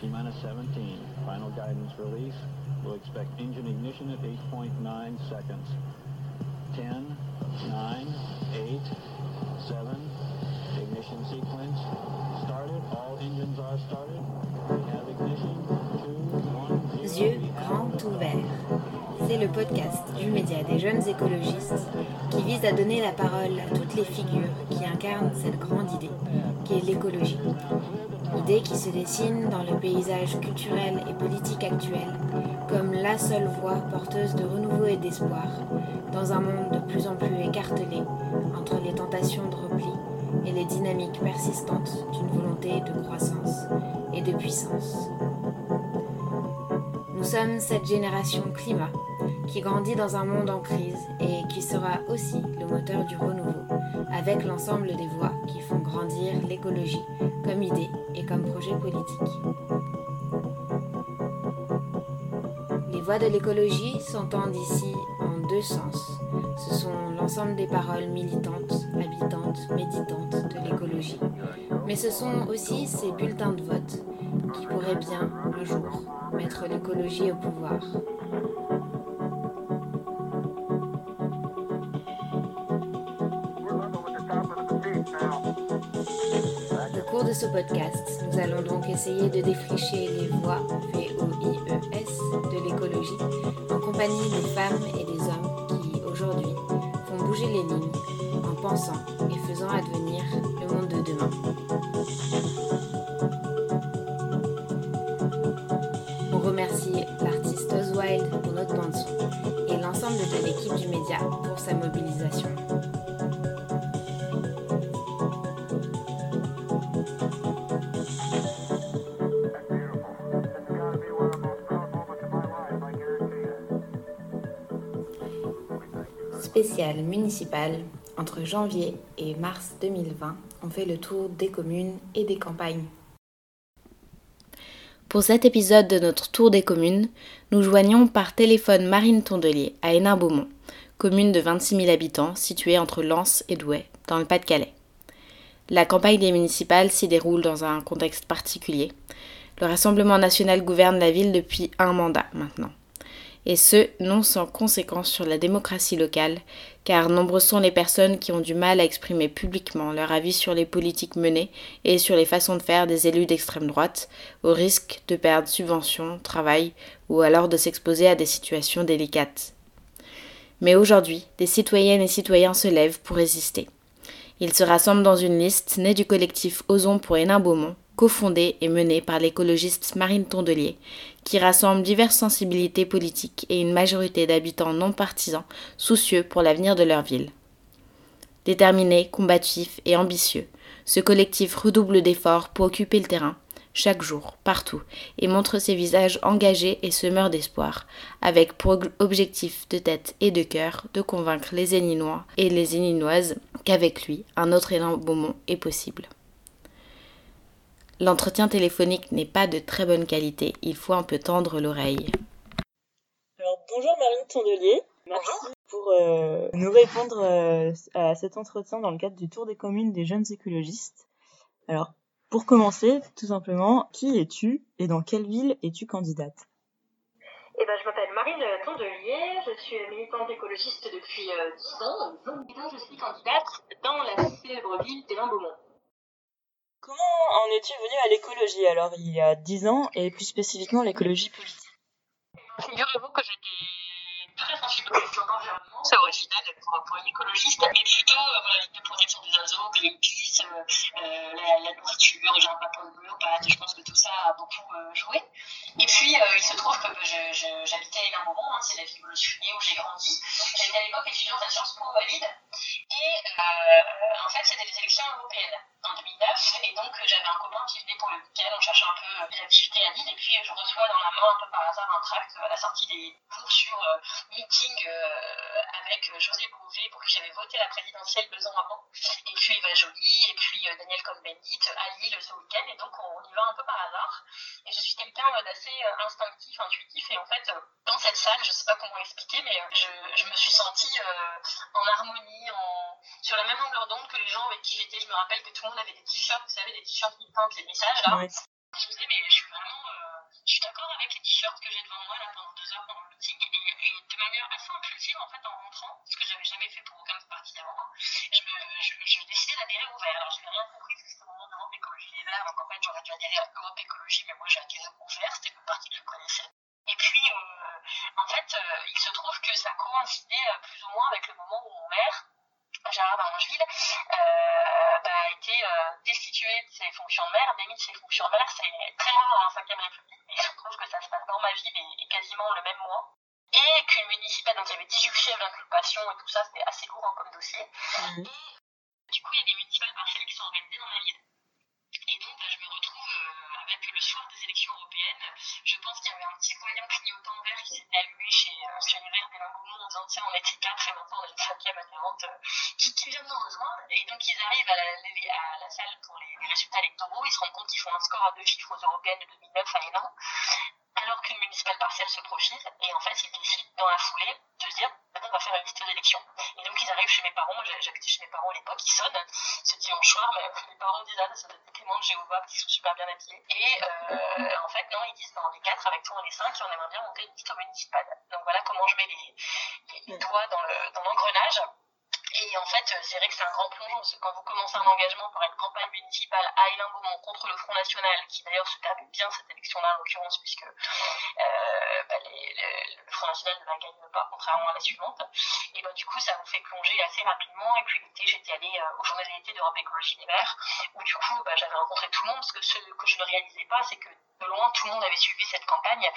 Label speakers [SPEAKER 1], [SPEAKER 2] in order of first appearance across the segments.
[SPEAKER 1] T-minus 17. Final guidance release. We'll expect engine ignition at 8.9 seconds. 10, 9, 8, 7. Ignition sequence started. All engines are started. We have ignition. 2, 1, 0.
[SPEAKER 2] Yeux grands ouverts. C'est le podcast du média des jeunes écologistes qui vise à donner la parole à toutes les figures qui incarnent cette grande idée qu'est l'écologie. Idée qui se dessine dans le paysage culturel et politique actuel comme la seule voie porteuse de renouveau et d'espoir dans un monde de plus en plus écartelé entre les tentations de repli et les dynamiques persistantes d'une volonté de croissance et de puissance. Nous sommes cette génération climat qui grandit dans un monde en crise et qui sera aussi le moteur du renouveau, avec l'ensemble des voix qui font grandir l'écologie comme idée et comme projet politique. Les voix de l'écologie s'entendent ici en deux sens. Ce sont l'ensemble des paroles militantes, habitantes, méditantes de l'écologie. Mais ce sont aussi ces bulletins de vote qui pourraient bien, un jour, mettre l'écologie au pouvoir. Cours de ce podcast, nous allons donc essayer de défricher les voies V-O-I-E-S de l'écologie en compagnie des femmes et des hommes qui, aujourd'hui, font bouger les lignes en pensant et faisant advenir le monde de demain. On remercie l'artiste Oswald pour notre bande et l'ensemble de l'équipe du média pour sa mobilisation. Spécial municipal, entre janvier et mars 2020, on fait le tour des communes et des campagnes. Pour cet épisode de notre tour des communes, nous joignons par téléphone Marine Tondelier à Hénin-Beaumont, commune de 26 000 habitants située entre Lens et Douai, dans le Pas-de-Calais. La campagne des municipales s'y déroule dans un contexte particulier. Le Rassemblement national gouverne la ville depuis un mandat maintenant et ce, non sans conséquence sur la démocratie locale, car nombreuses sont les personnes qui ont du mal à exprimer publiquement leur avis sur les politiques menées et sur les façons de faire des élus d'extrême droite, au risque de perdre subventions, travail, ou alors de s'exposer à des situations délicates. Mais aujourd'hui, des citoyennes et citoyens se lèvent pour résister. Ils se rassemblent dans une liste née du collectif Osons pour Hénin-Beaumont, cofondée et menée par l'écologiste Marine Tondelier, qui rassemble diverses sensibilités politiques et une majorité d'habitants non partisans soucieux pour l'avenir de leur ville. Déterminé, combatif et ambitieux, ce collectif redouble d'efforts pour occuper le terrain, chaque jour, partout, et montre ses visages engagés et semeurs d'espoir, avec pour objectif de tête et de cœur de convaincre les Héninois et les Héninoises qu'avec lui, un autre élan Beaumont est possible. L'entretien téléphonique n'est pas de très bonne qualité, il faut un peu tendre l'oreille.
[SPEAKER 3] Alors bonjour Marine Tondelier, merci pour euh, nous répondre euh, à cet entretien dans le cadre du Tour des communes des jeunes écologistes. Alors pour commencer, tout simplement, qui es-tu et dans quelle ville es-tu candidate?
[SPEAKER 4] Eh ben, je m'appelle Marine Tondelier, je suis militante écologiste depuis euh, 10 ans. Et donc, je suis candidate dans la célèbre ville d'Hénin-Beaumont.
[SPEAKER 3] Comment en es-tu venu à l'écologie alors il y a 10 ans et plus spécifiquement l'écologie politique?
[SPEAKER 4] Figurez-vous que j'étais très sensible c'est original pour, pour une écologiste, mais plutôt voilà, la protection des oiseaux, Greenpeace, euh, euh, la, la nourriture, j'ai un papa homéopathe, je pense que tout ça a beaucoup euh, joué. Et puis il se trouve que je, j'habitais à Hénin-Beaumont, hein, c'est la ville où je suis née, où j'ai grandi. J'étais à l'époque étudiante à Sciences Po Valide, et en fait c'était les élections européennes en 2009 et donc j'avais un copain qui venait pour le week-end, on cherchait un peu des activités à Lille et puis je reçois dans la main un peu par hasard un tract à la sortie des cours sur meeting euh, avec euh, José Bové pour qui j'avais voté la présidentielle deux ans avant. Et puis Eva Joly et puis euh, Daniel Cohn-Bendit à Lille ce week-end. Et donc on y va un peu par hasard. Et je suis quelqu'un d'assez instinctif, intuitif. Et en fait dans cette salle, je sais pas comment expliquer mais je, je me suis sentie en harmonie, en, sur la même longueur d'onde que les gens avec qui j'étais. Je me rappelle que tout le monde avait des t-shirts, vous savez, des t-shirts qui peintent les messages là. Je me disais, mais je suis vraiment t-shirt que j'ai devant moi là pendant deux heures pendant le meeting. et, de manière assez impulsive en fait en rentrant, ce que j'avais jamais fait pour aucun parti avant, hein, je, je, je décidais d'adhérer au vert. Alors je n'avais rien compris parce que au moment d'Europe Écologie Les Verts, donc en fait j'aurais dû adhérer à Europe Écologie, mais moi j'ai adhéré au vert, c'était le parti que je connaissais. Et puis euh, en fait euh, il se trouve que ça coïncidait euh, plus ou moins avec le moment où mon maire, Gérard Darmangeville, euh, bah, a été destitué de ses fonctions de maire, démis de ses fonctions de maire. C'est très rare dans la 5 République, mais il se trouve que ça se passe dans ma ville et, et quasiment le même mois et qu'une municipale, donc il y avait 18 chefs d'inculpation et tout ça, c'était assez lourd hein, comme dossier. Mmh. Et du coup, il y a des municipales partielles qui sont organisées dans ma ville. Et donc, bah, je me retrouve euh, avec le soir des élections européennes. Je pense qu'il y avait un petit voyant clignotant vert qui s'était allumé chez, euh, chez les Verts des Langoumons en disant Tiens, on était quatre et maintenant on est une cinquième adhérente euh, qui, qui vient de nous rejoindre. Et donc, ils arrivent à la, à la salle pour les, les résultats électoraux. Ils se rendent compte qu'ils font un score à deux chiffres aux européennes de 2009 à Hénin alors qu'une municipale partielle se profile. Et en fait, ils décident dans la foulée de se dire on va faire une liste d'élections. Et donc, ils arrivent chez mes parents. J'habitais chez mes parents à l'époque. Ils sonnent. Ce dimanche soir, mais mes parents disent ah, ça doit être des témoins de Jéhovah qui sont super bien habillés. Et euh, en fait, non, ils disent on est quatre avec toi, on est cinq et on aimerait bien monter une liste municipale. Donc, voilà comment je mets les, les, doigts dans l'engrenage. Dans et en fait, c'est vrai que c'est un grand plongeon, parce que quand vous commencez un engagement pour une campagne municipale à Hénin-Beaumont contre le Front National, qui d'ailleurs se termine bien cette élection-là en l'occurrence, puisque euh, bah, le Front National ne la gagne pas, contrairement à la suivante, et bah, du coup, ça vous fait plonger assez rapidement. Et puis l'été, j'étais allée euh, aux journées d'été d'Europe Écologie d'hiver, où du coup, bah, j'avais rencontré tout le monde, parce que ce que je ne réalisais pas, c'est que de loin, tout le monde avait suivi cette campagne.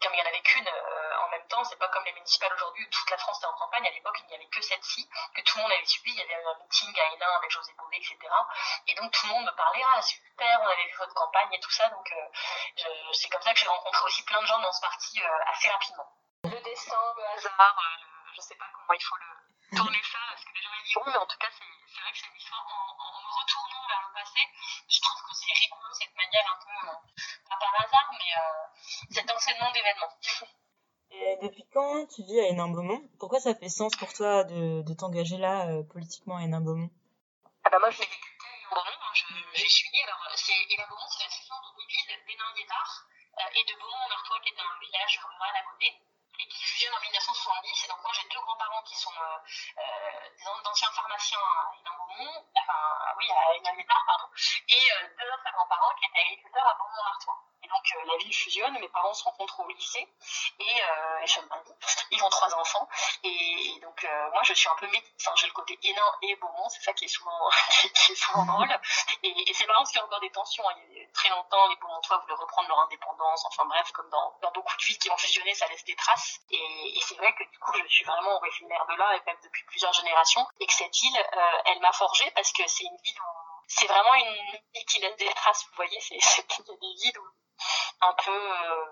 [SPEAKER 4] Comme il n'y en avait qu'une euh, en même temps, c'est pas comme les municipales aujourd'hui où toute la France était en campagne. À l'époque, il n'y avait que celle-ci, que tout le monde avait suivi. Il y avait un meeting à Hénin avec José Bové, etc. Et donc, tout le monde me parlait, ah, super, on avait vu votre campagne et tout ça. Donc, euh, c'est comme ça que j'ai rencontré aussi plein de gens dans ce parti euh, assez rapidement. Le destin, le hasard, euh, je sais pas comment il faut le tourner ça, parce que les gens y diront, mais en tout cas, c'est vrai que c'est une histoire en, en, me retournant vers le passé. Je trouve que c'est rigolo cette manière un peu pas par hasard, mais euh, cet enchaînement d'événements.
[SPEAKER 3] Depuis quand tu vis à Hénin-Beaumont? Pourquoi ça fait sens pour toi de, de t'engager là euh, politiquement à Hénin-Beaumont?
[SPEAKER 4] Ah bah Moi, je l'ai vécu à Hénin-Beaumont. Hein, suis. Alors, Hénin-Beaumont, c'est la fusion de deux villes, Bénin-Guétard euh, et de Beaumont-en-Artois, qui est un village rural à côté et qui fusionne en 1970. Et donc moi j'ai deux grands-parents qui sont euh, euh, d'anciens pharmaciens à Hénin-Beaumont, enfin oui à Hénin-Guétard, pardon, et euh, deux autres grands-parents qui étaient agriculteurs à Beaumont-en-Artois. Et donc la ville fusionne, mes parents se rencontrent au lycée et, euh, je me ils ont trois enfants et, donc euh, moi je suis un peu enfin, j'ai le côté Hénin et Beaumont, c'est ça qui est souvent qui est souvent drôle et, c'est marrant parce qu'il y a encore des tensions. Hein. Il y a très longtemps les Beaumontois voulaient reprendre leur indépendance, enfin bref comme dans, dans beaucoup de villes qui ont fusionné, ça laisse des traces et, et c'est vrai que du coup je suis vraiment originaire de là et même depuis plusieurs générations et que cette ville euh, elle m'a forgé parce que c'est une ville où c'est vraiment une ville qui laisse des traces, vous voyez, c'est, c'est, il y a des villes où un peu euh,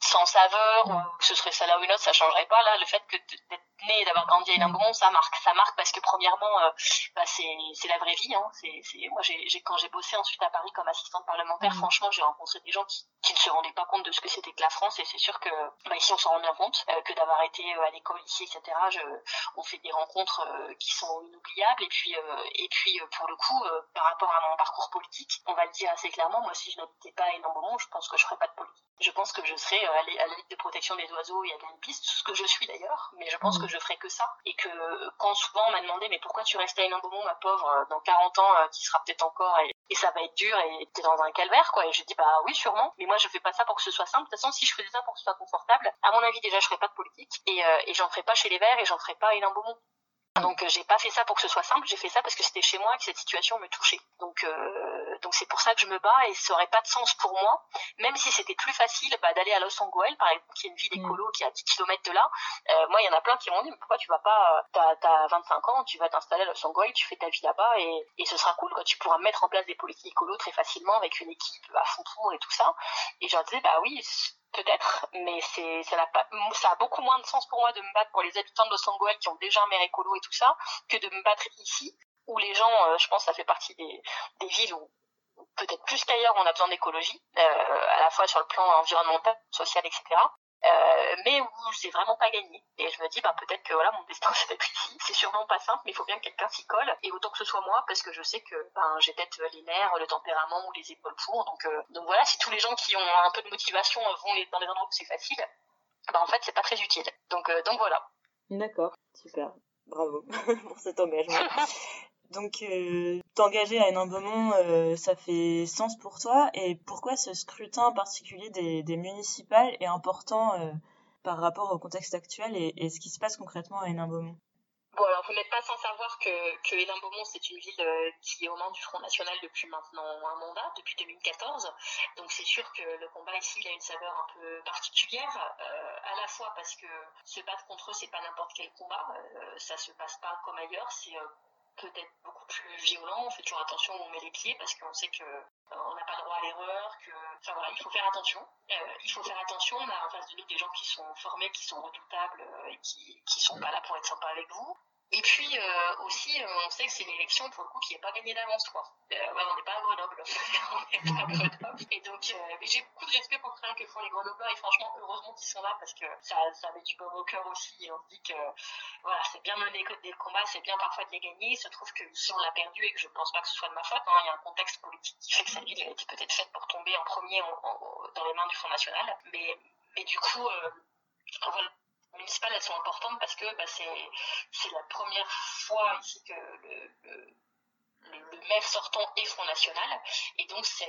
[SPEAKER 4] sans saveur ou ce serait ça là ou une autre ça changerait pas là le fait que d'être né et d'avoir grandi à Hénin-Beaumont ça marque ça marque parce que premièrement euh, bah, c'est la vraie vie hein c'est moi j'ai quand j'ai bossé ensuite à Paris comme assistante parlementaire mmh. franchement j'ai rencontré des gens qui qui ne se rendaient pas compte de ce que c'était que la France et c'est sûr que bah, ici on s'en rend bien compte euh, que d'avoir été euh, à l'école ici etc je, on fait des rencontres euh, qui sont inoubliables et puis et puis pour le coup par rapport à mon parcours politique on va le dire assez clairement moi si je n'habitais pas à Hénin-Beaumont je pense que je ferais pas de politique je pense que je serais à la Ligue de protection des oiseaux et à Greenpeace, ce que je suis d'ailleurs, mais je pense mmh. Que je ferais que ça. Et que quand souvent on m'a demandé mais pourquoi tu restes à Hénin-Beaumont, ma pauvre, dans 40 ans, qui sera peut-être encore, et, ça va être dur, et t'es dans un calvaire, quoi. Et je dis bah oui, sûrement, mais moi je fais pas ça pour que ce soit simple. De toute façon, si je faisais ça pour que ce soit confortable, à mon avis déjà je ferais pas de politique, et, euh, et j'en ferais pas chez les Verts, et j'en ferais pas à Hénin-Beaumont. Donc euh, j'ai pas fait ça pour que ce soit simple, j'ai fait ça parce que c'était chez moi que cette situation me touchait. Donc euh, donc c'est pour ça que je me bats et ça aurait pas de sens pour moi, même si c'était plus facile bah, d'aller à Los Angeles par exemple, qui est une ville mm. écolo qui est à 10 km de là. Euh, moi il y en a plein qui m'ont dit mais pourquoi tu vas pas t'as as 25 ans, tu vas t'installer à Los Angeles, tu fais ta vie là-bas et, et ce sera cool quoi, tu pourras mettre en place des politiques écolo très facilement avec une équipe à fond pour et tout ça. Et je leur disais bah oui, peut-être, mais c'est ça n'a pas ça a beaucoup moins de sens pour moi de me battre pour les habitants de Los Angeles qui ont déjà un maire écolo et tout ça que de me battre ici où les gens, euh, je pense, ça fait partie des, des villes où peut-être plus qu'ailleurs on a besoin d'écologie, euh, à la fois sur le plan environnemental, social, etc. euh, mais où c'est vraiment pas gagné. Et je me dis, bah, peut-être que voilà, mon destin c'est d'être ici. C'est sûrement pas simple, mais il faut bien que quelqu'un s'y colle. Et autant que ce soit moi, parce que je sais que ben, j'ai peut-être les nerfs, le tempérament ou les épaules pour. Donc, euh, donc voilà, si tous les gens qui ont un peu de motivation vont dans les endroits où c'est facile, bah, en fait, c'est pas très utile. Donc, euh, donc voilà.
[SPEAKER 3] D'accord, super. Bravo pour cet engagement. Donc, euh, t'engager à Hénin Beaumont, euh, ça fait sens pour toi. Et pourquoi ce scrutin particulier des, municipales est important euh, par rapport au contexte actuel et, ce qui se passe concrètement à Hénin Beaumont
[SPEAKER 4] Bon, alors vous n'êtes pas sans savoir que, que Hénin Beaumont, c'est une ville qui est au mains du Front National depuis maintenant un mandat, depuis 2014. Donc c'est sûr que le combat ici, a une saveur un peu particulière, à la fois parce que se battre contre eux, c'est pas n'importe quel combat, ça se passe pas comme ailleurs, c'est peut-être beaucoup plus violent. On fait toujours attention où on met les pieds parce qu'on sait que euh, on n'a pas le droit à l'erreur, que il faut faire attention. Euh, il faut faire attention. On a en face de nous des gens qui sont formés, qui sont redoutables euh, et qui qui sont pas là pour être sympas avec vous. Et puis euh, aussi, euh, on sait que c'est une élection pour le coup qui n'est pas gagnée d'avance, quoi. Euh, ouais, on n'est pas à Grenoble, on n'est pas à Grenoble. Et donc, j'ai beaucoup de respect pour le travail que font les Grenoblois et franchement, heureusement qu'ils sont là parce que ça, ça met du bon au cœur aussi. Et on se dit que voilà, c'est bien mener des combats, c'est bien parfois de les gagner. Il se trouve que si on l'a perdu et que je pense pas que ce soit de ma faute, hein, il y a un contexte politique qui fait que cette ville a été peut-être faite pour tomber en premier dans les mains du Front National. Mais, mais du coup, voilà municipales, elles sont importantes parce que bah, c'est, la première fois ici que le, le, maire sortant est Front National. Et donc, c'est,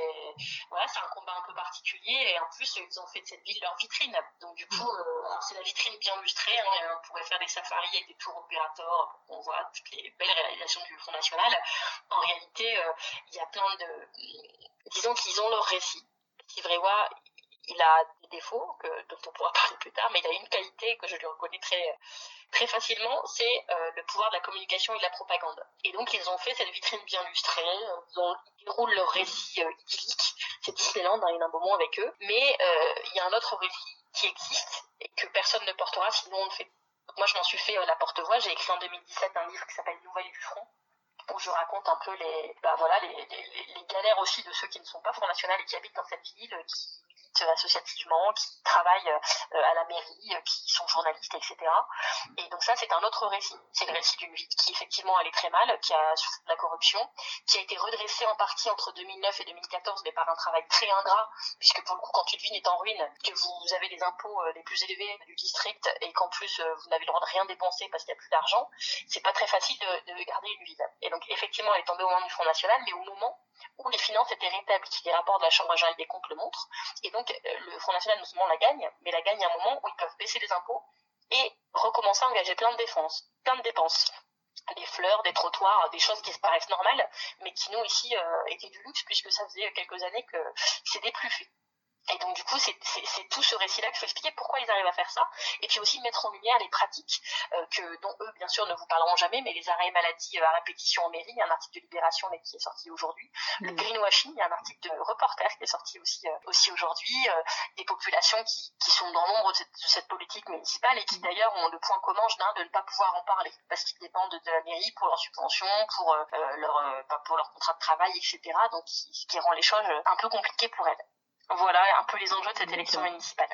[SPEAKER 4] voilà, un combat un peu particulier. Et en plus, ils ont fait de cette ville leur vitrine. Donc, du coup, euh, c'est la vitrine bien lustrée. Hein, on pourrait faire des safaris avec des tours opérateurs pour qu'on voit toutes les belles réalisations du Front National. En réalité, euh, il y a plein de... Disons qu'ils ont leur récit. Sivrewa, il a des défauts dont on pourra parler plus tard, mais il a une qualité que je lui reconnais très, très facilement, c'est euh, le pouvoir de la communication et de la propagande. Et donc ils ont fait cette vitrine bien lustrée, ils, ont, déroulent leur récit euh, idyllique, c'est Disneyland, hein, il y a un moment avec eux, mais euh, il y a un autre récit qui existe et que personne ne portera sinon on le fait. Moi je m'en suis fait la porte-voix, j'ai écrit en 2017 un livre qui s'appelle Nouvelles du front, où je raconte un peu les, bah voilà, les, galères aussi de ceux qui ne sont pas Front National et qui habitent dans cette ville, associativement, qui travaillent euh, à la mairie, euh, qui sont journalistes, etc. Et donc ça, c'est un autre récit. C'est le récit d'une ville qui effectivement allait très mal, qui a souffert de la corruption, qui a été redressée en partie entre 2009 et 2014, mais par un travail très ingrat, puisque pour le coup, quand une ville est en ruine, que vous avez les impôts euh, les plus élevés du district et qu'en plus vous n'avez le droit de rien dépenser parce qu'il n'y a plus d'argent, c'est pas très facile de, de garder une ville. Et donc effectivement, elle est tombée au moment du Front National, mais au moment où les finances étaient rétablies. Les rapports de la Chambre régionale des comptes le montrent. Donc, euh, le Front National, non seulement la gagne, mais la gagne à un moment où ils peuvent baisser les impôts et recommencer à engager plein de défenses, plein de dépenses. Des fleurs, des trottoirs, des choses qui se paraissent normales, mais qui nous ici euh, étaient du luxe puisque ça faisait quelques années que c'était plus fait. Et donc du coup, c'est tout ce récit-là qu'il faut expliquer pourquoi ils arrivent à faire ça, et puis aussi mettre en lumière les pratiques euh, que dont eux, bien sûr, ne vous parleront jamais, mais les arrêts maladie à répétition en mairie, il y a un article de Libération mais qui est sorti aujourd'hui. Le greenwashing, il y a un article de Reporter qui est sorti aussi euh, aussi aujourd'hui. Euh, des populations qui, qui sont dans l'ombre de, de, cette politique municipale et qui d'ailleurs ont le point commun de ne pas pouvoir en parler parce qu'ils dépendent de, de, la mairie pour leurs subventions, pour leur pour leur contrat de travail, etc. Donc, ce qui rend les choses un peu compliquées pour elles. Voilà un peu les enjeux de cette élection municipale.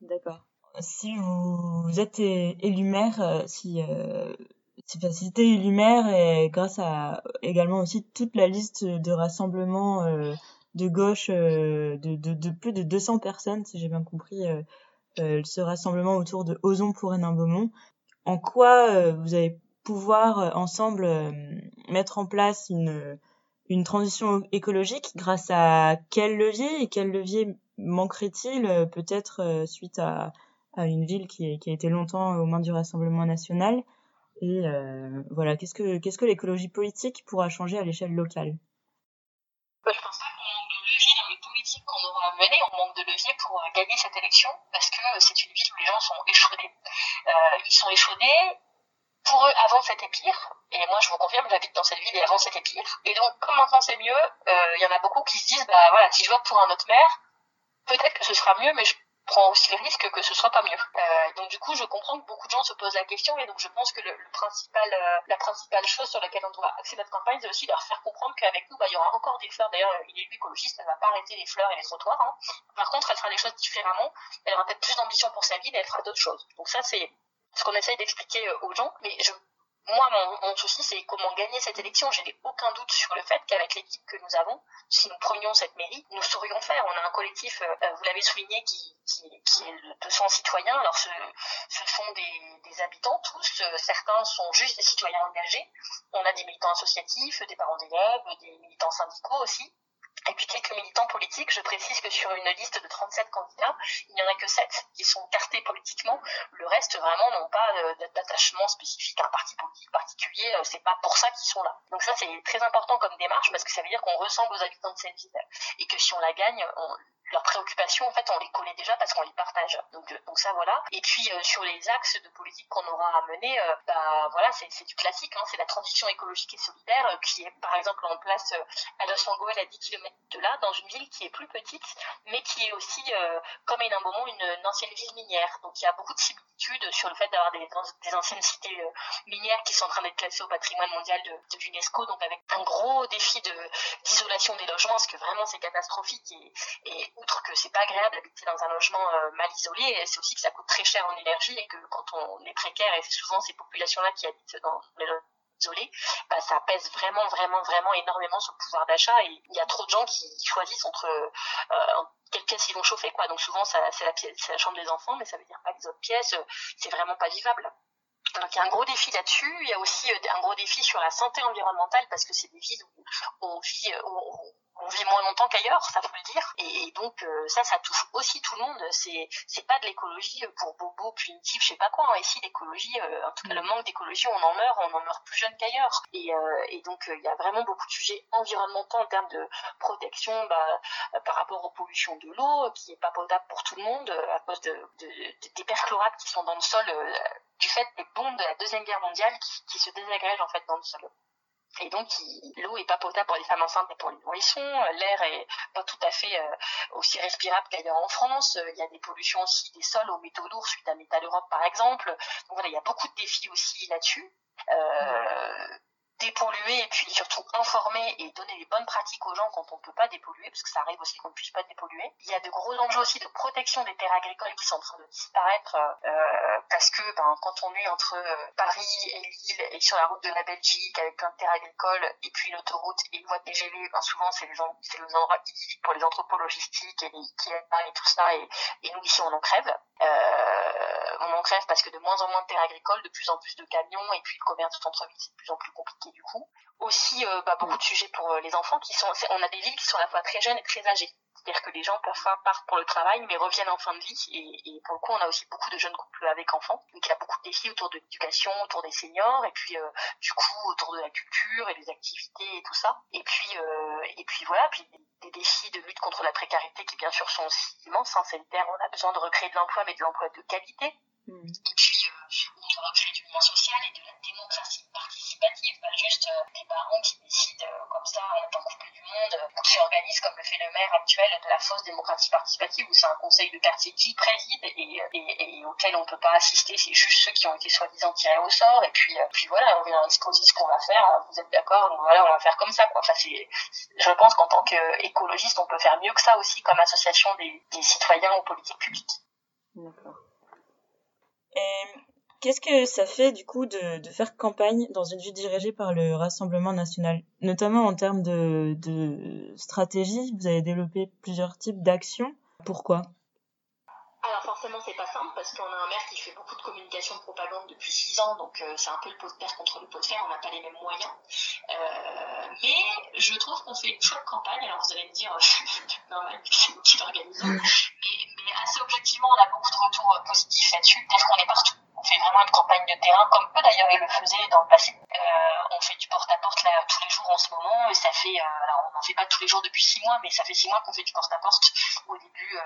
[SPEAKER 3] D'accord. Si vous êtes élu maire, euh, si, euh, si facilité élu maire et grâce à également aussi toute la liste de rassemblements euh, de gauche euh, de, de, de, plus de 200 personnes, si j'ai bien compris, euh, euh, ce rassemblement autour de Ozon pour Hénin-Beaumont, en quoi vous allez pouvoir ensemble mettre en place une une transition écologique grâce à quel levier et quel levier manquerait-il euh, peut-être euh, suite à, à, une ville qui, qui, a été longtemps aux mains du Rassemblement national et euh, voilà qu'est-ce que qu'est-ce que l'écologie politique pourra changer à l'échelle locale?
[SPEAKER 4] Bah, Je pense pas qu'on manque de levier dans les politiques qu'on aura menées, on manque de levier pour gagner cette élection parce que c'est une ville où les gens sont échaudés. Euh, ils sont échaudés pour eux, avant c'était pire. Et moi, je vous confirme, j'habite dans cette ville et avant c'était pire. Et donc, comme maintenant c'est mieux, il euh, y en a beaucoup qui se disent, bah voilà, si je vote pour un autre maire, peut-être que ce sera mieux, mais je prend aussi le risque que ce soit pas mieux. Euh, donc du coup, je comprends que beaucoup de gens se posent la question et donc je pense que le, principal, euh, la principale chose sur laquelle on doit axer notre campagne, c'est aussi leur faire comprendre qu'avec nous, bah, il y aura encore des fleurs. D'ailleurs, il est lui écologiste, elle va pas arrêter les fleurs et les trottoirs. Hein. Par contre, elle fera des choses différemment. Elle aura peut-être plus d'ambition pour sa vie, mais elle fera d'autres choses. Donc ça, c'est ce qu'on essaye d'expliquer euh, aux gens. Mais moi, mon, souci, c'est comment gagner cette élection. Je n'ai aucun doute sur le fait qu'avec l'équipe que nous avons, si nous prenions cette mairie, nous saurions faire. On a un collectif, euh, euh, vous l'avez souligné, qui, est de 200 citoyens. Alors, ce, sont des, habitants tous. Certains sont juste des citoyens engagés. On a des militants associatifs, des parents d'élèves, des militants syndicaux aussi. Et puis quelques militants politiques, je précise que sur une liste de 37 candidats, il n'y en a que 7 qui sont cartés politiquement. Le reste, vraiment, n'ont pas d'attachement spécifique à un parti politique particulier. Euh, c'est pas pour ça qu'ils sont là. Donc ça, c'est très important comme démarche parce que ça veut dire qu'on ressemble aux habitants de cette ville. Et que si on la gagne, leurs préoccupations, en fait, on les connaît déjà parce qu'on les partage. Donc, euh, ça, voilà. Et puis, euh, sur les axes de politique qu'on aura à mener, euh, bah, voilà, c'est du classique. Hein, c'est la transition écologique et solidaire qui est, par exemple, en place à Los Angeles, à 10 km de là, dans une ville qui est plus petite, mais qui est aussi, comme Hénin Beaumont, une, une, ancienne ville minière. Donc, il y a beaucoup de similitudes sur le fait d'avoir des, des, anciennes cités minières qui sont en train d'être classées au patrimoine mondial de, de l'UNESCO, donc avec un gros défi d'isolation des logements, parce que vraiment, c'est catastrophique et, et outre que c'est pas agréable d'habiter dans un logement euh, mal isolé, c'est aussi que ça coûte très cher en énergie et que quand on est précaire, et c'est souvent ces populations-là qui habitent dans les logements isolés, bah, ça pèse vraiment, vraiment, vraiment énormément sur le pouvoir d'achat et il y a trop de gens qui choisissent entre euh, quelle pièce ils vont chauffer, quoi. Donc souvent, c'est la, la chambre des enfants, mais ça veut dire pas les autres pièces, euh, c'est vraiment pas vivable. Donc il y a un gros défi là-dessus. Il y a aussi un gros défi sur la santé environnementale parce que c'est des villes où on vit, on vit moins longtemps qu'ailleurs, ça faut le dire. Et, donc euh, ça, ça touche aussi tout le monde. C'est c'est pas de l'écologie pour bobo punitif, je sais pas quoi. Hein. Ici, l'écologie, euh, en tout cas le manque d'écologie, on en meurt, on en meurt plus jeune qu'ailleurs. Et, euh, et donc il y a vraiment beaucoup de sujets environnementaux en termes de protection bah, par rapport aux pollutions de l'eau, qui est pas potable pour tout le monde à cause de, de, des perchlorates qui sont dans le sol du fait des bombes de la deuxième guerre mondiale qui, qui se désagrègent en fait dans le sol. Et donc, l'eau est pas potable pour les femmes enceintes et pour les nourrissons. L'air est pas tout à fait euh, aussi respirable qu'ailleurs en France. Il y a des pollutions aussi des sols aux métaux lourds suite à Métal Europe, par exemple. Donc voilà, il y a beaucoup de défis aussi là-dessus. Euh, dépolluer et puis surtout informer et donner les bonnes pratiques aux gens quand on ne peut pas dépolluer, parce que ça arrive aussi qu'on ne puisse pas dépolluer. Il y a de gros enjeux aussi de protection des terres agricoles qui sont en train de disparaître euh, parce que ben, quand on est entre euh, Paris et Lille et sur la route de la Belgique avec plein de terres agricoles et puis une autoroute et une voie de TGV, ben, souvent c'est les, endroits pour les entrepôts logistiques et les et tout ça et, et nous ici on en crève. Euh, on en crève parce que de moins en moins de terres agricoles, de plus en plus de camions et puis le commerce de centre-ville c'est de plus en plus compliqué du coup. Aussi, euh, bah, beaucoup de sujets pour euh, les enfants qui sont. On a des villes qui sont à la fois très jeunes et très âgées. C'est-à-dire que les gens parfois partent pour le travail mais reviennent en fin de vie et, et, pour le coup on a aussi beaucoup de jeunes couples avec enfants. Donc il y a beaucoup de défis autour de l'éducation, autour des seniors et puis euh, du coup autour de la culture et des activités et tout ça. Et puis euh, et puis voilà, puis des, défis de lutte contre la précarité qui bien sûr sont aussi immenses. Hein, sanitaire, on a besoin de recréer de l'emploi mais de l'emploi de qualité. Mmh. Et puis doit recréer du lien social et de la démocratie participative, pas juste euh, des parents qui décident euh, comme ça en étant coupés du monde, ou qui organisent comme le fait le maire actuel de la fausse démocratie participative où c'est un conseil de quartier qui préside et, et, et auquel on peut pas assister, c'est juste ceux qui ont été soi-disant tirés au sort et puis, euh, puis voilà, on vient exposer ce qu'on va faire, vous êtes d'accord, donc voilà, on va faire comme ça quoi. Enfin, c'est, je pense qu'en tant qu'écologiste, on peut faire mieux que ça aussi comme association des, des citoyens aux politiques publiques.
[SPEAKER 3] D'accord. Et Qu'est-ce que ça fait du coup de, de, faire campagne dans une ville dirigée par le Rassemblement national, notamment en termes de, de stratégie Vous avez développé plusieurs types d'actions. Pourquoi?
[SPEAKER 4] Alors forcément c'est pas simple parce qu'on a un maire qui fait beaucoup de communication de propagande depuis six ans donc euh, c'est un peu le pot de terre contre le pot de fer, on n'a pas les mêmes moyens. Euh, mais je trouve qu'on fait une chouette campagne, alors vous allez me dire c'est normal c'est nous qui l'organisons, mais, mais, assez objectivement on a beaucoup de retours positifs là-dessus, peut-être qu'on est partout on fait vraiment une campagne de terrain, comme eux d'ailleurs ils le faisaient dans le passé. Euh, on fait du porte-à-porte là tous les jours en ce moment, et ça fait, euh, alors on n'en fait pas tous les jours depuis six mois, mais ça fait six mois qu'on fait du porte-à-porte. Au début, euh,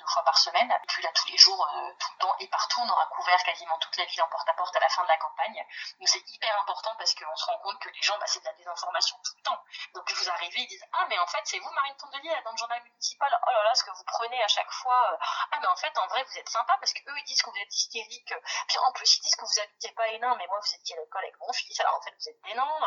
[SPEAKER 4] deux fois par semaine. Et puis là, tous les jours, euh, tout le temps et partout, on aura couvert quasiment toute la ville en porte-à-porte à la fin de la campagne. Donc c'est hyper important parce qu'on se rend compte que les gens, bah, c'est de la désinformation tout le temps. Donc vous arrivez, ils disent Ah, mais en fait, c'est vous, Marine Tondelier, dans le journal municipal. Oh là là, ce que vous prenez à chaque fois. Ah, mais en fait, en vrai, vous êtes sympa parce qu'eux, ils disent que vous êtes hystérique. Puis en plus, ils disent que vous habitez pas Hénin, mais moi, vous étiez à l'école avec mon fils. Alors en fait, vous êtes des nains.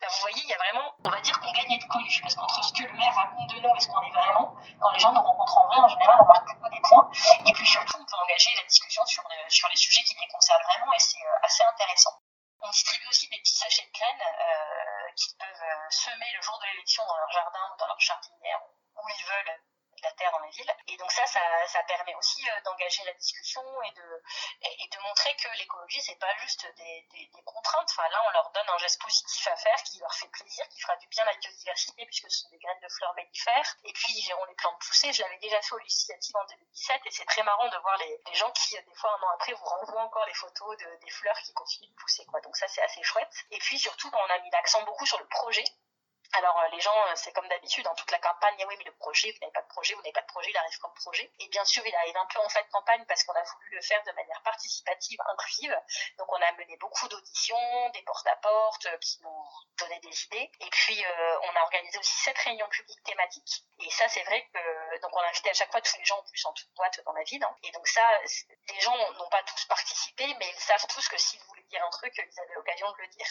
[SPEAKER 4] Là, vous voyez, il y a vraiment, on va dire qu'on gagne à être connu. Parce qu'entre ce que le maire raconte de nous et ce qu'on est vraiment, quand les gens nous rencontrent en vrai, en général, on marque des points. Et puis surtout, on peut engager la discussion sur, sur les sujets qui les concernent vraiment et c'est assez intéressant. On distribue aussi des petits sachets de graines euh, qu'ils peuvent euh, semer le jour de l'élection dans leur jardin ou dans leur jardinière où ils veulent la terre dans les villes. Et donc ça, ça, permet aussi euh, d'engager la discussion et de, et, de montrer que l'écologie, c'est pas juste des, contraintes. Enfin, là, on leur donne un geste positif à faire qui leur fait plaisir, qui fera du bien à la biodiversité puisque ce sont des graines de fleurs mellifères. Et puis, ils verront les plantes pousser. Je l'avais déjà fait aux législatives en 2017 et c'est très marrant de voir les, gens qui, des fois, un an après, vous renvoient encore les photos de, des fleurs qui continuent de pousser. Quoi. Donc ça, c'est assez chouette. Et puis, surtout, on a mis l'accent beaucoup sur le projet alors euh, les gens, euh, c'est comme d'habitude, dans toute la campagne, oui mais le projet, vous n'avez pas de projet, vous n'avez pas de projet, il arrive comme projet. Et bien sûr, il arrive un peu en fin de campagne parce qu'on a voulu le faire de manière participative, inclusive. Donc on a mené beaucoup d'auditions, des porte-à-porte euh, qui nous donnaient des idées. Et puis on a organisé aussi sept réunions publiques thématiques. Et ça, c'est vrai que donc on a invité à chaque fois tous les gens en plus en toute boîte dans la ville. Hein. Et donc ça, les gens n'ont pas tous participé, mais ils savent tous que s'ils voulaient dire un truc, ils avaient l'occasion de le dire.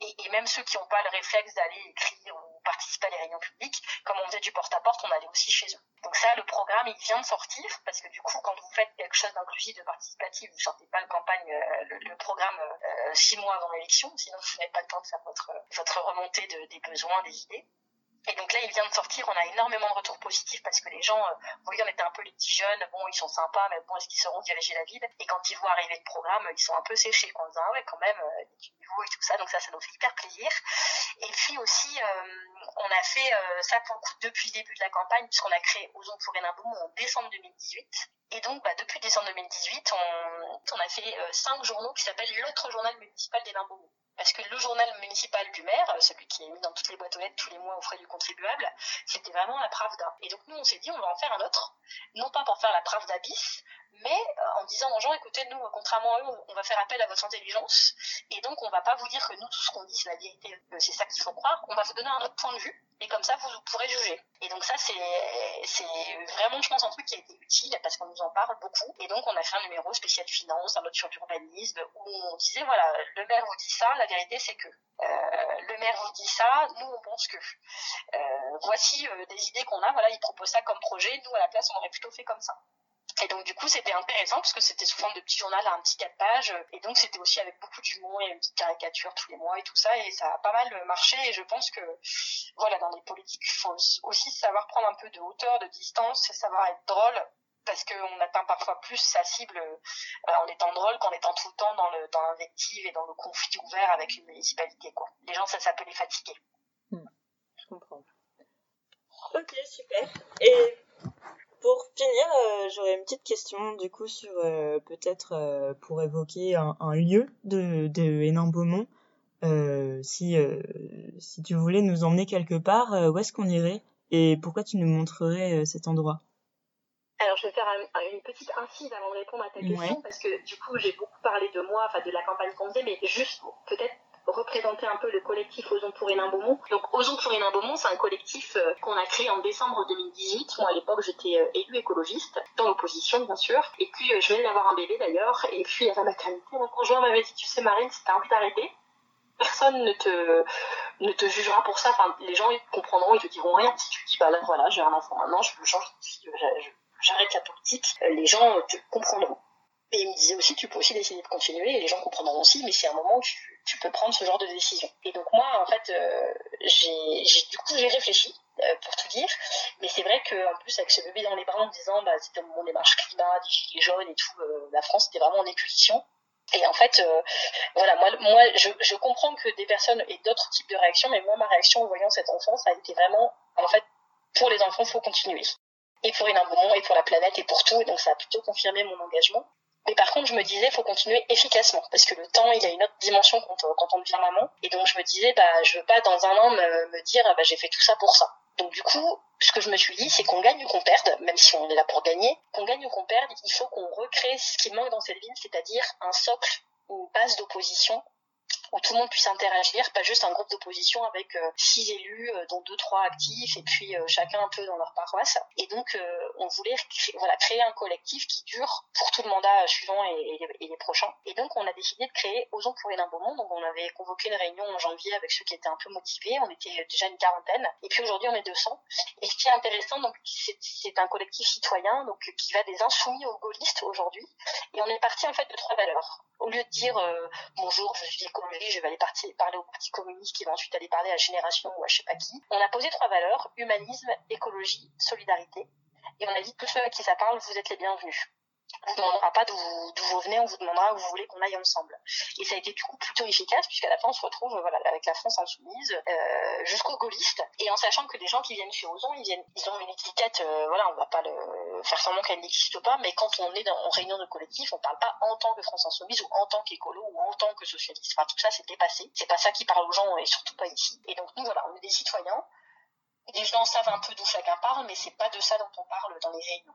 [SPEAKER 4] Et, et même ceux qui n'ont pas le réflexe d'aller écrire participer à les réunions publiques, comme on faisait du porte-à-porte, on allait aussi chez eux. Donc ça, le programme, il vient de sortir, parce que du coup, quand vous faites quelque chose d'inclusif, de participatif, vous sortez pas le campagne, euh, le, programme euh, six mois avant l'élection, sinon vous n'avez pas le temps de faire votre, votre remontée de, des besoins, des idées. Et donc là, il vient de sortir, on a énormément de retours positifs parce que les gens, euh, voyez, on était un peu les petits jeunes, bon, ils sont sympas, mais bon, est-ce qu'ils sauront diriger la ville? Et quand ils voient arriver le programme, ils sont un peu séchés, en disant, ah ouais, quand même, euh, du niveau et tout ça, donc ça, ça nous fait hyper plaisir. Et puis aussi, euh, on a fait euh, ça pour le coup depuis le début de la campagne, puisqu'on a créé Ozon pour Hénin-Beaumont en décembre 2018. Et donc, bah, depuis décembre 2018, on, on a fait euh, cinq journaux qui s'appellent l'autre journal municipal d'Hénin-Beaumont. Parce que le journal municipal du maire, euh, celui qui est mis dans toutes les boîtes aux lettres tous les mois aux frais du contribuable, c'était vraiment la Pravda. Et donc nous, on s'est dit, on va en faire un autre, non pas pour faire la Pravda bis, mais euh, en disant aux gens, écoutez, nous, contrairement à eux, on va faire appel à votre intelligence, et donc on va pas vous dire que nous, tout ce qu'on dit, c'est la vérité, c'est ça qu'il faut croire, on va vous donner un autre point de vue, et comme ça, vous pourrez juger. Et donc ça, c'est vraiment, je pense, un truc qui a été utile, parce qu'on nous en parle beaucoup, et donc on a fait un numéro spécial finance, un autre sur l'urbanisme, où on disait, voilà, le maire vous dit ça, la vérité, c'est que. Euh, le maire vous dit ça, nous, on pense que. Euh, voici des idées qu'on a, voilà, il propose ça comme projet, nous, à la place, on aurait plutôt fait comme ça. Et donc du coup c'était intéressant parce que c'était sous forme de petit journal à un petit 4 pages et donc c'était aussi avec beaucoup d'humour et une petite caricature tous les mois et tout ça et ça a pas mal marché et je pense que voilà dans les politiques il faut aussi savoir prendre un peu de hauteur, de distance, savoir être drôle parce qu'on atteint parfois plus sa cible euh, en étant drôle qu'en étant tout le temps dans le dans l'invective et dans le conflit ouvert avec une municipalité quoi. Les gens ça s'appelle les fatiguer.
[SPEAKER 3] Hmm, je comprends. Ok super. Et j'aurais une petite question du coup sur euh, peut-être euh, pour évoquer un, un, lieu de, de Hénin-Beaumont. si, si tu voulais nous emmener quelque part, où est-ce qu'on irait et pourquoi tu nous montrerais cet endroit?
[SPEAKER 4] Alors, je vais faire une petite incise avant de répondre à ta question, parce que du coup, j'ai beaucoup parlé de moi, enfin de la campagne qu'on faisait, mais juste peut-être représenter un peu le collectif Ozon pour Hénin Beaumont. Donc Ozon pour Hénin Beaumont, c'est un collectif euh, qu'on a créé en décembre 2018. Moi à l'époque j'étais euh, élue écologiste, dans l'opposition bien sûr. Et puis euh, je venais d'avoir un bébé d'ailleurs, et puis à la maternité, mon conjoint m'avait dit tu sais Marine, si t'as envie d'arrêter, personne ne te ne te jugera pour ça. Enfin les gens ils comprendront, ils te diront rien. Si tu dis bah là voilà j'ai un enfant maintenant, je veux changer j'arrête la politique, les gens te comprendront. Et il me disait aussi, tu peux aussi décider de continuer et les gens comprendront aussi, mais c'est un moment tu, tu peux prendre ce genre de décision. Et donc moi, en fait, euh, j'ai, du coup, j'ai réfléchi euh, pour tout dire, mais c'est vrai qu'en plus avec ce bébé dans les bras en me disant, bah, c'était au moment des marches climat, des gilets jaunes et tout, euh, la France était vraiment en ébullition. Et en fait, voilà, moi, moi je, je comprends que des personnes aient d'autres types de réactions, mais moi, ma réaction en voyant cet enfant, ça a été vraiment, en fait, pour les enfants, faut continuer. Et pour Hénin Beaumont, et pour la planète, et pour tout. Et donc, ça a plutôt confirmé mon engagement. Mais par contre, je me disais, faut continuer efficacement, parce que le temps, il a une autre dimension quand, on devient maman. Et donc, je me disais, bah, je veux pas dans un an me, dire, bah, j'ai fait tout ça pour ça. Donc du coup, ce que je me suis dit, c'est qu'on gagne ou qu'on perde, même si on est là pour gagner, qu'on gagne ou qu'on perde, il faut qu'on recrée ce qui manque dans cette ville, c'est-à-dire un socle, une base d'opposition où tout le monde puisse interagir, pas juste un groupe d'opposition avec euh, six élus, euh, dont deux, trois actifs, et puis euh, chacun un peu dans leur paroisse. Et donc, on voulait créer, voilà, créer un collectif qui dure pour tout le mandat suivant et, les, prochains. Et donc, on a décidé de créer Osons pour un Beaumont. Donc, on avait convoqué une réunion en janvier avec ceux qui étaient un peu motivés. On était déjà une quarantaine. Et puis aujourd'hui, on est 200. Et ce qui est intéressant, donc, c'est un collectif citoyen, donc, qui va des insoumis aux gaullistes aujourd'hui. Et on est parti, en fait, de trois valeurs au lieu de dire bonjour, je suis je vais aller parler au Parti communiste qui va ensuite aller parler à Génération ou à je sais pas qui, on a posé trois valeurs humanisme, écologie, solidarité. Et on a dit tous ceux à qui ça parle, vous êtes les bienvenus on vous demandera pas d'où vous, venez, on vous demandera où vous voulez qu'on aille ensemble. Et ça a été du coup plutôt efficace puisqu'à la fin on se retrouve voilà avec la France insoumise euh, jusqu'aux gaullistes et en sachant que les gens qui viennent chez Ozon, ils ont une étiquette, euh, voilà, on va pas le faire semblant qu'elle n'existe pas, mais quand on est dans, en réunion de collectif, on parle pas en tant que France insoumise ou en tant qu'écolo ou en tant que socialiste. Enfin tout ça c'est dépassé. C'est pas ça qui parle aux gens et surtout pas ici. Et donc nous voilà, on est des citoyens. Les gens savent un peu d'où chacun parle, mais c'est pas de ça dont on parle dans les réunions.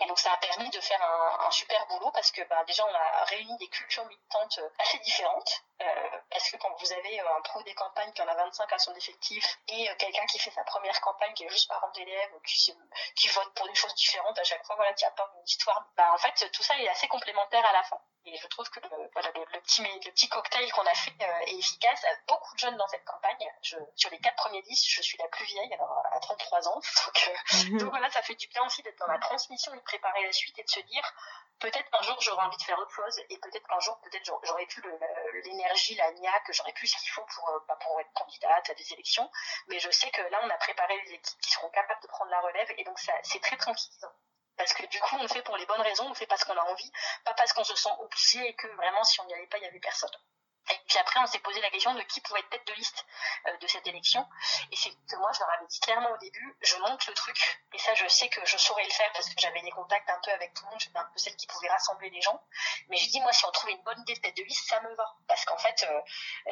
[SPEAKER 4] Et donc ça a permis de faire un, un super boulot parce que bah, déjà on a réuni des cultures militantes euh, assez différentes. Euh, parce que quand vous avez euh, un pro des campagnes qui en a 25 à son effectif et euh, quelqu'un qui fait sa première campagne qui est juste parent d'élève qui, qui vote pour des choses différentes à chaque fois, voilà, qui apporte une histoire, bah, en fait tout ça est assez complémentaire à la fin. Et je trouve que le, voilà, le, petit, le petit cocktail qu'on a fait euh, est efficace. Beaucoup de jeunes dans cette campagne. Je, sur les quatre premiers listes, je suis la plus vieille, alors à 33 ans. Donc, euh, donc voilà, ça fait du bien aussi d'être dans la transmission préparer la suite et de se dire peut-être qu'un jour j'aurai envie de faire autre chose et peut-être qu'un jour peut-être j'aurai plus l'énergie, la niaque, j'aurai plus ce qu'il faut pour, euh, bah, pour être candidate à des élections. Mais je sais que là, on a préparé les équipes qui seront capables de prendre la relève et donc c'est très tranquillisant. Parce que du coup, on fait pour les bonnes raisons, on fait parce qu'on a envie, pas parce qu'on se sent obligé et que vraiment, si on n'y allait pas, il n'y avait personne. Et puis après, on s'est posé la question de qui pouvait être tête de liste euh, de cette élection. Et c'est que moi, je leur avais dit clairement au début, je monte le truc. Et ça, je sais que je saurais le faire parce que j'avais des contacts un peu avec tout le monde. J'étais un peu celle qui pouvait rassembler les gens. Mais je dis, moi, si on trouve une bonne idée de tête de liste, ça me va. Parce qu'en fait, euh,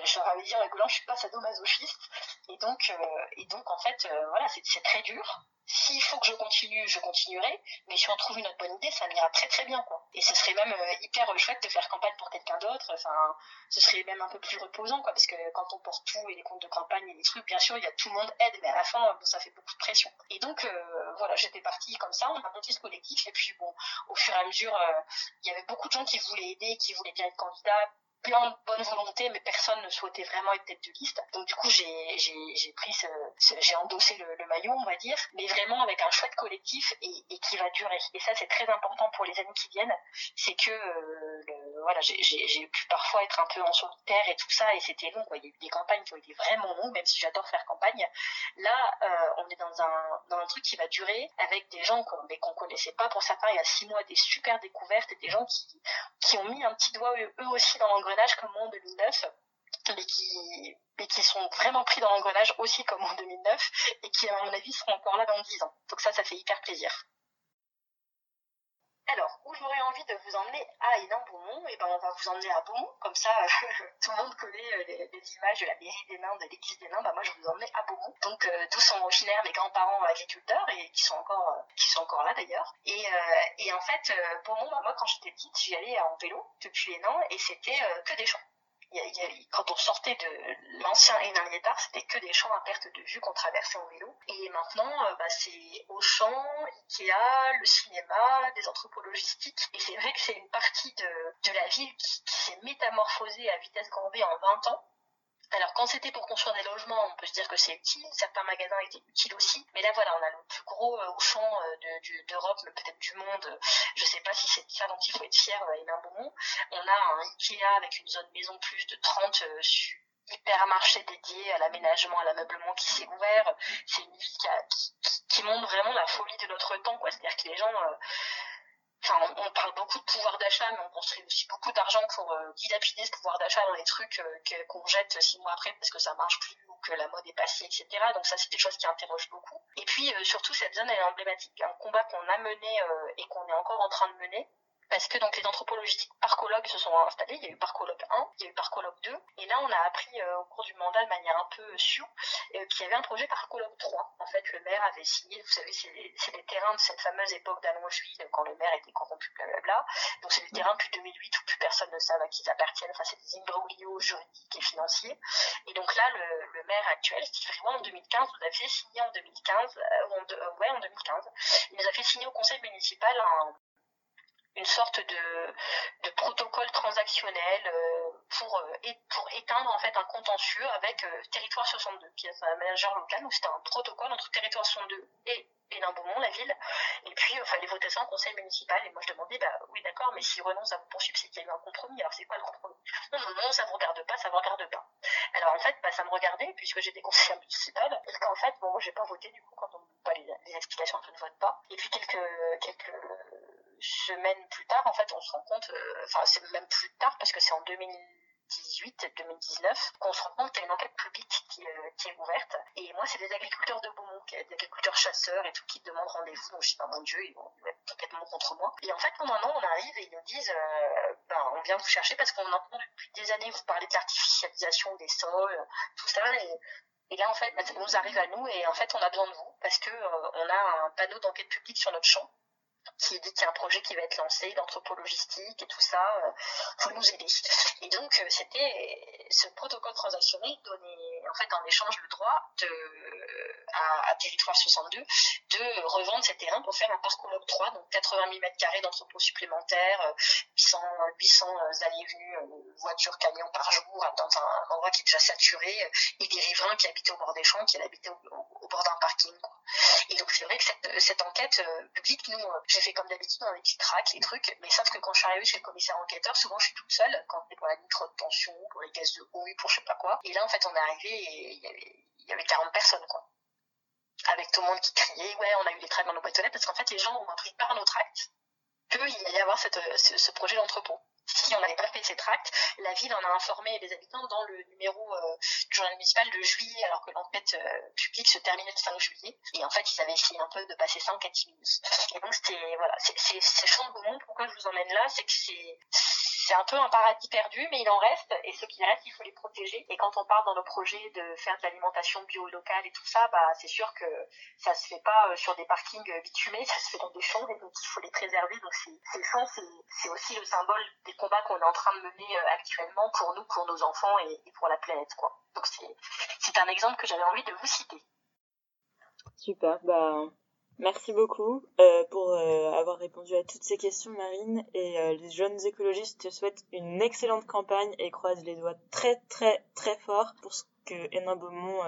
[SPEAKER 4] je leur avais dit en rigolant, je suis pas sadomasochiste. Et donc, euh, et donc, en fait, voilà, c'est très dur. S'il faut que je continue, je continuerai, mais si on trouve une autre bonne idée, ça m'ira très très bien, quoi. Et ce serait même euh, hyper chouette de faire campagne pour quelqu'un d'autre, enfin, ce serait même un peu plus reposant, quoi, parce que quand on porte tout et les comptes de campagne et les trucs, bien sûr, il y a tout le monde aide, mais à la fin, bon, ça fait beaucoup de pression. Et donc, euh, voilà, j'étais partie comme ça, on a monté ce collectif, et puis bon, au fur et à mesure, euh, il y avait beaucoup de gens qui voulaient aider, qui voulaient bien être candidats, plein de bonne volonté, mais personne ne souhaitait vraiment être tête de liste. Donc du coup, j'ai j'ai pris ce, j'ai endossé le, maillot, on va dire, mais vraiment avec un chouette collectif et, qui va durer. Et ça, c'est très important pour les années qui viennent. C'est que euh, voilà, j'ai pu parfois être un peu en solitaire et tout ça, et c'était long. Quoi. Il y a eu des campagnes qui ont été vraiment longues, même si j'adore faire campagne. Là, euh, on est dans un dans un truc qui va durer avec des gens qu'on mais qu'on connaissait pas pour certains il y a six mois, des super découvertes et des gens qui qui ont mis un petit doigt eux, aussi dans l'engrenage comme en 2009 mais qui, mais qui sont vraiment pris dans l'engrenage aussi comme en 2009 et qui à mon avis seront encore là dans 10 ans. Donc ça, ça fait hyper plaisir. Alors, où j'aurais envie de vous emmener à Hénin-Beaumont, et eh ben on va vous emmener à Beaumont, comme ça tout le monde connaît euh, les, images de la mairie des Nains, de l'église des Nains, bah moi je vais vous emmener à Beaumont, donc euh, d'où sont originaires mes grands-parents agriculteurs et qui sont encore euh, là d'ailleurs. Et, et en fait Beaumont, bah, moi quand j'étais petite, j'y allais en vélo depuis les et c'était que des champs quand on sortait de l'ancien Hénin-Liétard, c'était que des champs à perte de vue qu'on traversait en vélo. Et maintenant, euh, bah, c'est Auchan, Ikea, le cinéma, des entrepôts logistiques. Et c'est vrai que c'est une partie de, de la ville qui, qui s'est métamorphosée à vitesse grand V en 20 ans. Alors quand c'était pour construire des logements, on peut se dire que c'est utile, certains magasins étaient utiles aussi, mais là voilà, on a le plus gros euh, Auchan euh, d'Europe, mais peut-être du monde, je sais pas si c'est ça dont il faut être fier euh, Hénin Beaumont. On a un Ikea avec une zone maison plus de 30 euh, hypermarchés dédiés à l'aménagement, à l'ameublement qui s'est ouvert. C'est une ville qui, a, montre vraiment la folie de notre temps, quoi. C'est-à-dire que les gens... Euh, Enfin, on, parle beaucoup de pouvoir d'achat, mais on construit aussi beaucoup d'argent pour euh, dilapider ce pouvoir d'achat dans des trucs euh, qu'on jette six mois après parce que ça marche plus ou que la mode est passée, etc. Donc ça, c'est des choses qui interrogent beaucoup. Et puis, euh, surtout, cette zone, elle est emblématique. Un combat qu'on a mené et qu'on est encore en train de mener, parce que donc les anthropologistes parcologues se sont installés. Il y a eu parcologue 1, il y a eu parcologue 2, et là on a appris euh, au cours du mandat de manière un peu sûre euh, qu'il y avait un projet parcologue 3. En fait, le maire avait signé, vous savez, c'est les terrains de cette fameuse époque d'Allongeville, quand le maire était corrompu, blablabla. Donc c'est des terrains depuis 2008 où plus personne ne sait à qui ils appartiennent. Enfin, c'est des imbroglios juridiques et financiers. Et donc là, le, maire actuel, Steve Riwan, en 2015, nous a fait signer en 2015, euh, en, ouais, en 2015, il nous a fait signer au conseil municipal un une sorte de, de protocole transactionnel euh, pour, euh, pour éteindre en fait un contentieux avec euh, Territoire 62, qui est un manager local, donc c'était un protocole entre Territoire 62 et Hénin-Beaumont, la ville, et puis il fallait voter ça en conseil municipal, et moi je demandais, bah oui d'accord, mais s'ils renoncent à vous poursuivre, c'est qu'il y a eu un compromis, alors c'est quoi le compromis? Non, non, non, ça vous regarde pas, ça vous regarde pas. Alors en fait, bah, ça me regardait, puisque j'étais conseiller municipal, et qu'en fait, bon, moi j'ai pas voté, du coup, quand on pas les, les explications, je ne vote pas, et puis quelques, quelques semaines plus tard, en fait, on se rend compte, euh, enfin, c'est même plus tard parce que c'est en 2018, 2019, qu'on se rend compte qu'il y a une enquête publique qui, euh, est ouverte. Et moi, c'est des agriculteurs de Beaumont, des agriculteurs chasseurs et tout, qui demandent rendez-vous. Donc, je dis, bah, mon Dieu, ils vont être complètement contre moi. Et en fait, pendant un an, on arrive et ils nous disent, euh, ben, on vient vous chercher parce qu'on entend depuis des années vous parler de l'artificialisation des sols, tout ça. Et, là, en fait, ça nous arrive à nous et en fait, on a besoin de vous parce que on a un panneau d'enquête publique sur notre champ qui dit qu'il y a un projet qui va être lancé d'anthropologistique et tout ça, euh, faut nous aider. Et donc euh, c'était ce protocole transactionnel donnait en fait en échange le droit de à, à Territoire 62 de revendre ces terrains pour faire un parcours 3, donc 80 000 mètres carrés d'entrepôts supplémentaires, 800 800 allées venues euh, voitures camions par jour dans un endroit qui est déjà saturé et des riverains qui habitaient au bord des champs, qui habitaient au, bord d'un parking. Et donc c'est vrai que cette, enquête publique nous j'ai fait comme d'habitude dans les petits tracks, les trucs, mais sauf que quand je suis arrivée chez le commissaire enquêteur, souvent je suis toute seule, quand c'est pour la nitro de tension, pour les gaz de houille, pour je sais pas quoi. Et là, en fait, on est arrivé et il y avait, y avait 40 personnes, quoi. Avec tout le monde qui criait, ouais, on a eu les tracts dans nos boîtes aux lettres, parce qu'en fait, les gens ont appris par nos tracts qu'il y avoir cette, ce, ce projet d'entrepôt si on n'avait pas fait ces tracts, la ville en a informé les habitants dans le numéro euh, du journal municipal de juillet, alors que l'enquête euh, publique se terminait le 5 juillet. Et en fait, ils avaient essayé un peu de passer ça en catimini. Et donc, c'était, voilà, c'est, c'est, c'est Champ de Beaumont, pourquoi je vous emmène là, c'est que c'est, c'est un peu un paradis perdu, mais il en reste, et ceux qui restent, il faut les protéger. Et quand on parle dans nos projets de faire de l'alimentation bio locale et tout ça, bah, c'est sûr que ça se fait pas euh, sur des parkings bitumés, ça se fait dans des champs, et donc il faut les préserver. Donc ces, champs, c'est, aussi le symbole des combats qu'on est en train de mener euh, actuellement pour nous, pour nos enfants et, pour la planète, quoi. Donc c'est un exemple que j'avais envie de vous citer.
[SPEAKER 3] Super, bah Merci beaucoup euh, pour euh, avoir répondu à toutes ces questions, Marine. Et euh, les jeunes écologistes te souhaitent une excellente campagne et croisent les doigts très très très fort pour que Hénin Beaumont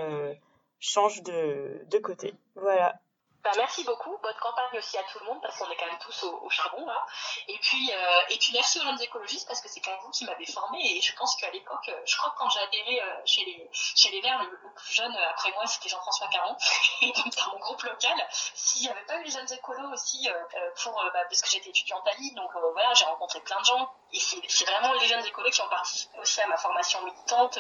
[SPEAKER 3] change de, de côté. Voilà.
[SPEAKER 4] Bah, merci beaucoup. Bonne campagne aussi à tout le monde parce qu'on est quand même tous au, charbon là. Et puis euh, et puis merci aux jeunes écologistes parce que c'est quand même vous qui m'avez formé et je pense qu'à l'époque, euh, je crois que quand j'ai adhéré euh, chez les chez les Verts, le, plus jeune euh, après moi c'était Jean-François Caron et donc dans mon groupe local, s'il n'y avait pas eu les jeunes écolos aussi euh, pour bah, parce que j'étais étudiante à Lille donc voilà j'ai rencontré plein de gens et c'est vraiment les jeunes écolos qui ont participé aussi à ma formation militante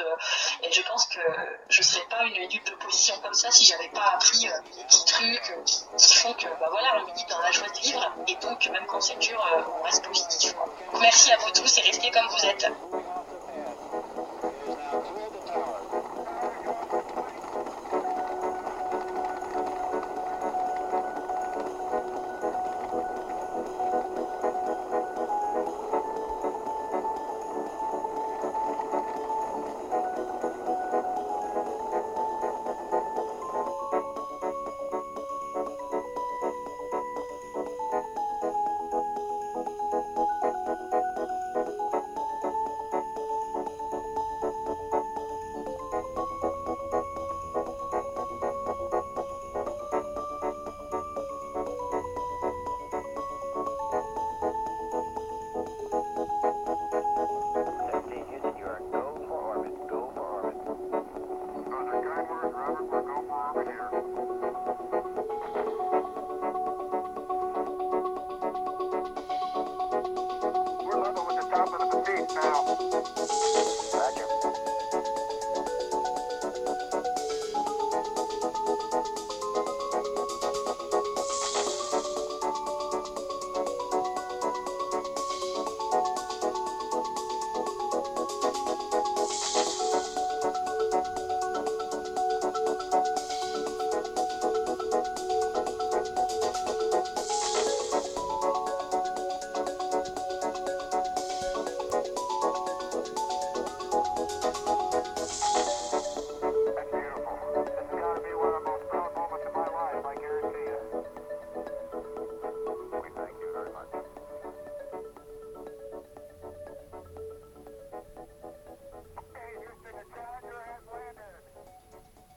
[SPEAKER 4] et je pense que je serais pas une éduque de position comme ça si j'avais pas appris des petits trucs qui font que bah voilà, on milite dans la joie de vivre et donc même quand c'est dur, on reste positif. Merci à vous tous et restez comme vous êtes.